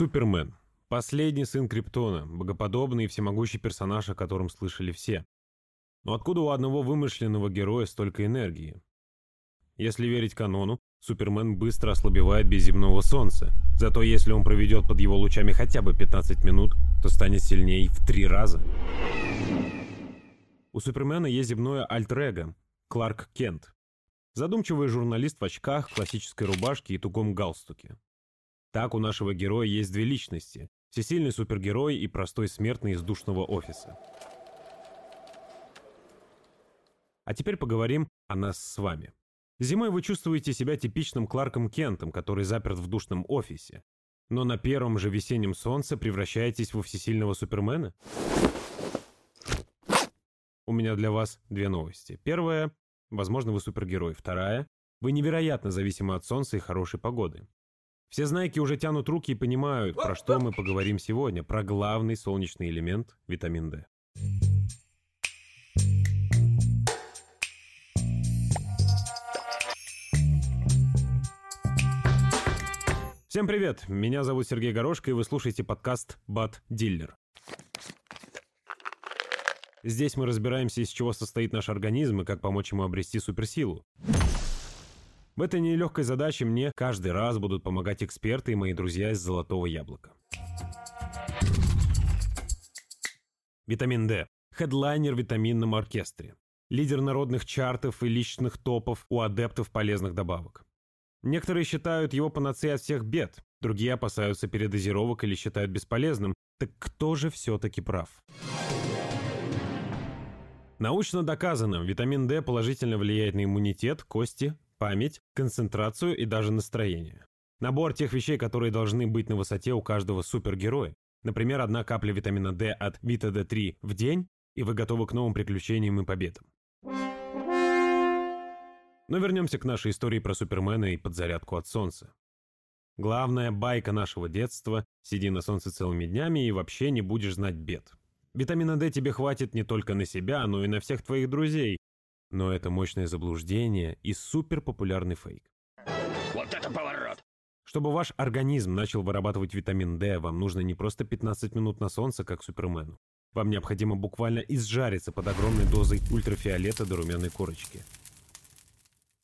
Супермен. Последний сын Криптона, богоподобный и всемогущий персонаж, о котором слышали все. Но откуда у одного вымышленного героя столько энергии? Если верить канону, Супермен быстро ослабевает без земного солнца. Зато если он проведет под его лучами хотя бы 15 минут, то станет сильнее в три раза. У Супермена есть земное альтер Кларк Кент. Задумчивый журналист в очках, классической рубашке и тугом галстуке. Так у нашего героя есть две личности – всесильный супергерой и простой смертный из душного офиса. А теперь поговорим о нас с вами. Зимой вы чувствуете себя типичным Кларком Кентом, который заперт в душном офисе. Но на первом же весеннем солнце превращаетесь во всесильного Супермена? У меня для вас две новости. Первая – возможно, вы супергерой. Вторая – вы невероятно зависимы от солнца и хорошей погоды. Все знайки уже тянут руки и понимают, про что мы поговорим сегодня. Про главный солнечный элемент – витамин D. Всем привет! Меня зовут Сергей Горошко, и вы слушаете подкаст «Бат Диллер». Здесь мы разбираемся, из чего состоит наш организм и как помочь ему обрести суперсилу. В этой нелегкой задаче мне каждый раз будут помогать эксперты и мои друзья из «Золотого яблока». Витамин D. Хедлайнер в витаминном оркестре. Лидер народных чартов и личных топов у адептов полезных добавок. Некоторые считают его панацеей от всех бед, другие опасаются передозировок или считают бесполезным. Так кто же все-таки прав? Научно доказано, витамин D положительно влияет на иммунитет, кости, память, концентрацию и даже настроение. Набор тех вещей, которые должны быть на высоте у каждого супергероя. Например, одна капля витамина D от Vita D3 в день, и вы готовы к новым приключениям и победам. Но вернемся к нашей истории про Супермена и подзарядку от солнца. Главная байка нашего детства – сиди на солнце целыми днями и вообще не будешь знать бед. Витамина D тебе хватит не только на себя, но и на всех твоих друзей. Но это мощное заблуждение и суперпопулярный фейк. Вот это поворот! Чтобы ваш организм начал вырабатывать витамин D, вам нужно не просто 15 минут на солнце, как Супермену. Вам необходимо буквально изжариться под огромной дозой ультрафиолета до румяной корочки.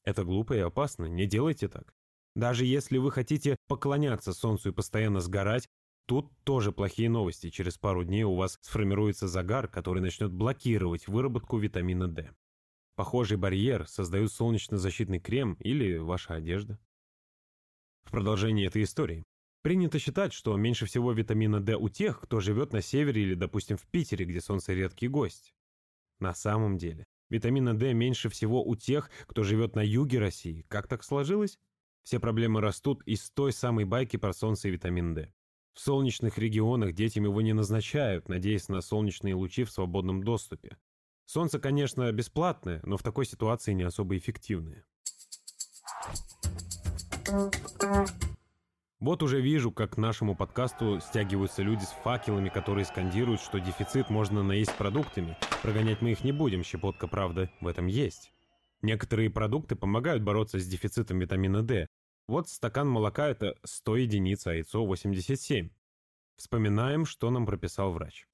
Это глупо и опасно, не делайте так. Даже если вы хотите поклоняться Солнцу и постоянно сгорать, тут тоже плохие новости. Через пару дней у вас сформируется загар, который начнет блокировать выработку витамина D. Похожий барьер создают солнечно-защитный крем или ваша одежда. В продолжении этой истории. Принято считать, что меньше всего витамина D у тех, кто живет на севере или, допустим, в Питере, где солнце редкий гость. На самом деле, Витамина D меньше всего у тех, кто живет на юге России. Как так сложилось? Все проблемы растут из той самой байки про солнце и витамин D. В солнечных регионах детям его не назначают, надеясь на солнечные лучи в свободном доступе. Солнце, конечно, бесплатное, но в такой ситуации не особо эффективное. Вот уже вижу, как к нашему подкасту стягиваются люди с факелами, которые скандируют, что дефицит можно наесть продуктами. Прогонять мы их не будем, щепотка правда в этом есть. Некоторые продукты помогают бороться с дефицитом витамина D. Вот стакан молока – это 100 единиц, а яйцо – 87. Вспоминаем, что нам прописал врач.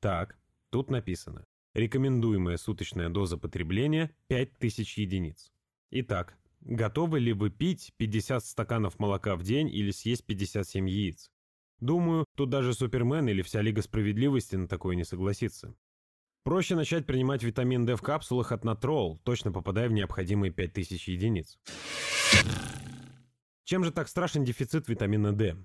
Так, тут написано. Рекомендуемая суточная доза потребления – 5000 единиц. Итак, Готовы ли вы пить 50 стаканов молока в день или съесть 57 яиц? Думаю, тут даже Супермен или вся Лига Справедливости на такое не согласится. Проще начать принимать витамин D в капсулах от Натрол, точно попадая в необходимые 5000 единиц. Чем же так страшен дефицит витамина D?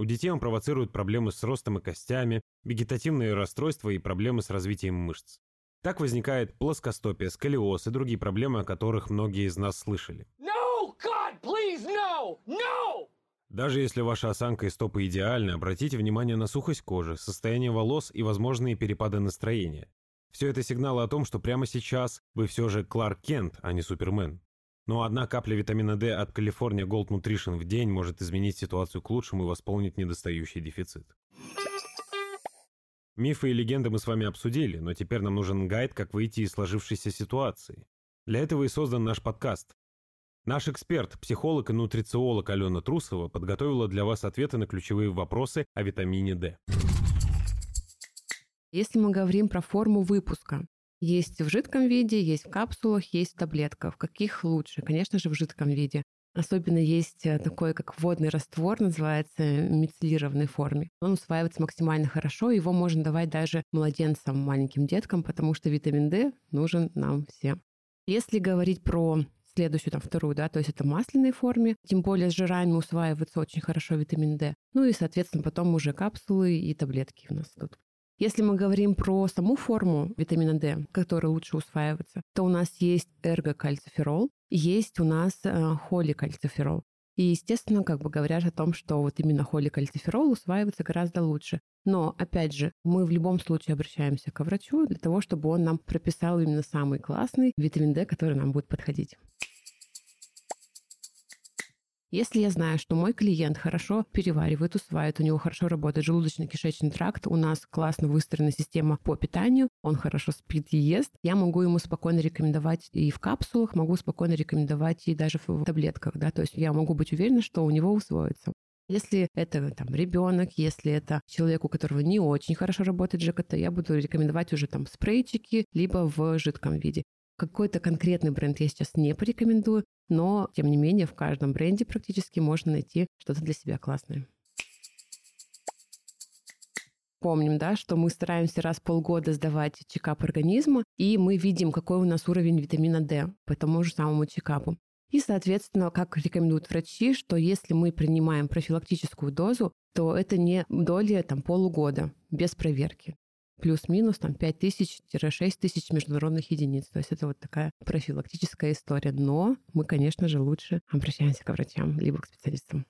У детей он провоцирует проблемы с ростом и костями, вегетативные расстройства и проблемы с развитием мышц. Так возникает плоскостопие, сколиоз и другие проблемы, о которых многие из нас слышали. No, God, please, no! No! Даже если ваша осанка и стопы идеальны, обратите внимание на сухость кожи, состояние волос и возможные перепады настроения. Все это сигналы о том, что прямо сейчас вы все же Кларк Кент, а не Супермен. Но одна капля витамина D от California Gold Nutrition в день может изменить ситуацию к лучшему и восполнить недостающий дефицит. Мифы и легенды мы с вами обсудили, но теперь нам нужен гайд, как выйти из сложившейся ситуации. Для этого и создан наш подкаст. Наш эксперт, психолог и нутрициолог Алена Трусова подготовила для вас ответы на ключевые вопросы о витамине D. Если мы говорим про форму выпуска, есть в жидком виде, есть в капсулах, есть в таблетках. В каких лучше? Конечно же, в жидком виде. Особенно есть э, такой, как водный раствор, называется мицелированной форме. Он усваивается максимально хорошо, его можно давать даже младенцам, маленьким деткам, потому что витамин D нужен нам всем. Если говорить про следующую, там, вторую, да, то есть это в масляной форме, тем более с жирами усваивается очень хорошо витамин D. Ну и, соответственно, потом уже капсулы и таблетки у нас идут. Если мы говорим про саму форму витамина D, которая лучше усваивается, то у нас есть эргокальциферол, есть у нас э, холикальциферол. И, естественно, как бы говорят о том, что вот именно холикальциферол усваивается гораздо лучше. Но, опять же, мы в любом случае обращаемся к врачу для того, чтобы он нам прописал именно самый классный витамин D, который нам будет подходить. Если я знаю, что мой клиент хорошо переваривает, усваивает, у него хорошо работает желудочно-кишечный тракт, у нас классно выстроена система по питанию, он хорошо спит и ест, я могу ему спокойно рекомендовать и в капсулах, могу спокойно рекомендовать и даже в таблетках, да, то есть я могу быть уверена, что у него усвоится. Если это там ребенок, если это человек, у которого не очень хорошо работает ЖКТ, я буду рекомендовать уже там спрейчики, либо в жидком виде. Какой-то конкретный бренд я сейчас не порекомендую, но, тем не менее, в каждом бренде практически можно найти что-то для себя классное. Помним, да, что мы стараемся раз в полгода сдавать чекап организма, и мы видим, какой у нас уровень витамина D по тому же самому чекапу. И, соответственно, как рекомендуют врачи, что если мы принимаем профилактическую дозу, то это не доли там, полугода без проверки плюс-минус там 5 тысяч-6 тысяч международных единиц. То есть это вот такая профилактическая история. Но мы, конечно же, лучше обращаемся к врачам, либо к специалистам.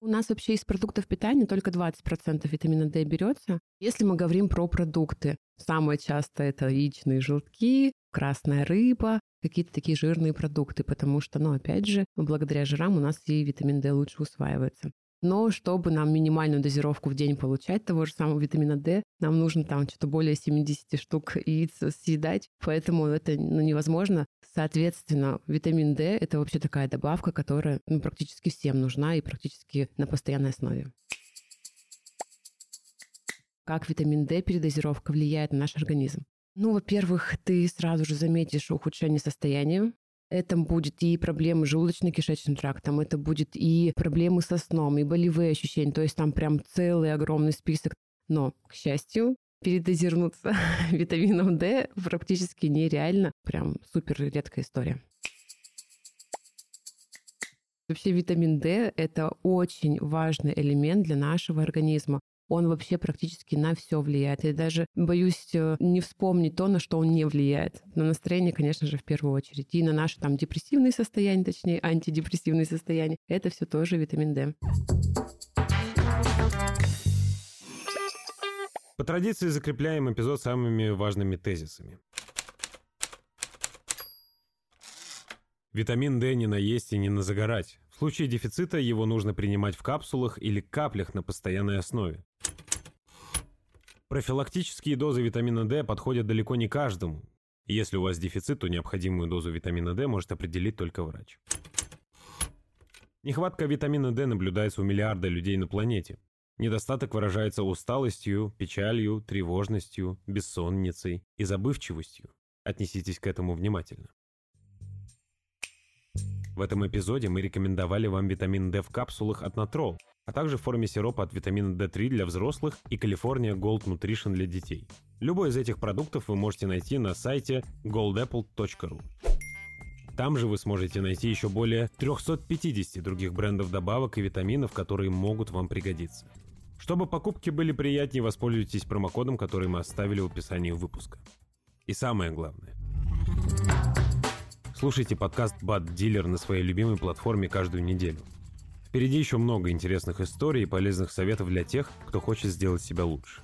У нас вообще из продуктов питания только 20% витамина D берется. Если мы говорим про продукты, самое часто это яичные желтки, красная рыба, какие-то такие жирные продукты, потому что, ну, опять же, благодаря жирам у нас и витамин D лучше усваивается. Но чтобы нам минимальную дозировку в день получать того же самого витамина D, нам нужно там что-то более 70 штук яиц съедать, поэтому это ну, невозможно. Соответственно, витамин D — это вообще такая добавка, которая ну, практически всем нужна и практически на постоянной основе. Как витамин D передозировка влияет на наш организм? Ну, во-первых, ты сразу же заметишь ухудшение состояния, это будет и проблемы с желудочно-кишечным трактом, это будет и проблемы со сном, и болевые ощущения. То есть там прям целый огромный список. Но, к счастью, передозироваться витамином D практически нереально. Прям супер редкая история. Вообще витамин D – это очень важный элемент для нашего организма он вообще практически на все влияет. Я даже боюсь э, не вспомнить то, на что он не влияет. На настроение, конечно же, в первую очередь. И на наши там депрессивные состояния, точнее, антидепрессивные состояния. Это все тоже витамин D. По традиции закрепляем эпизод самыми важными тезисами. Витамин D не наесть и не на загорать. В случае дефицита его нужно принимать в капсулах или каплях на постоянной основе. Профилактические дозы витамина D подходят далеко не каждому. Если у вас дефицит, то необходимую дозу витамина D может определить только врач. Нехватка витамина D наблюдается у миллиарда людей на планете. Недостаток выражается усталостью, печалью, тревожностью, бессонницей и забывчивостью. Отнеситесь к этому внимательно. В этом эпизоде мы рекомендовали вам витамин D в капсулах от Натрол, а также в форме сиропа от витамина D3 для взрослых и California Gold Nutrition для детей. Любой из этих продуктов вы можете найти на сайте goldapple.ru. Там же вы сможете найти еще более 350 других брендов добавок и витаминов, которые могут вам пригодиться. Чтобы покупки были приятнее, воспользуйтесь промокодом, который мы оставили в описании выпуска. И самое главное. Слушайте подкаст «Бад Дилер» на своей любимой платформе каждую неделю. Впереди еще много интересных историй и полезных советов для тех, кто хочет сделать себя лучше.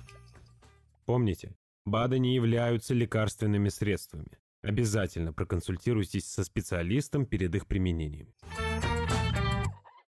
Помните, БАДы не являются лекарственными средствами. Обязательно проконсультируйтесь со специалистом перед их применением.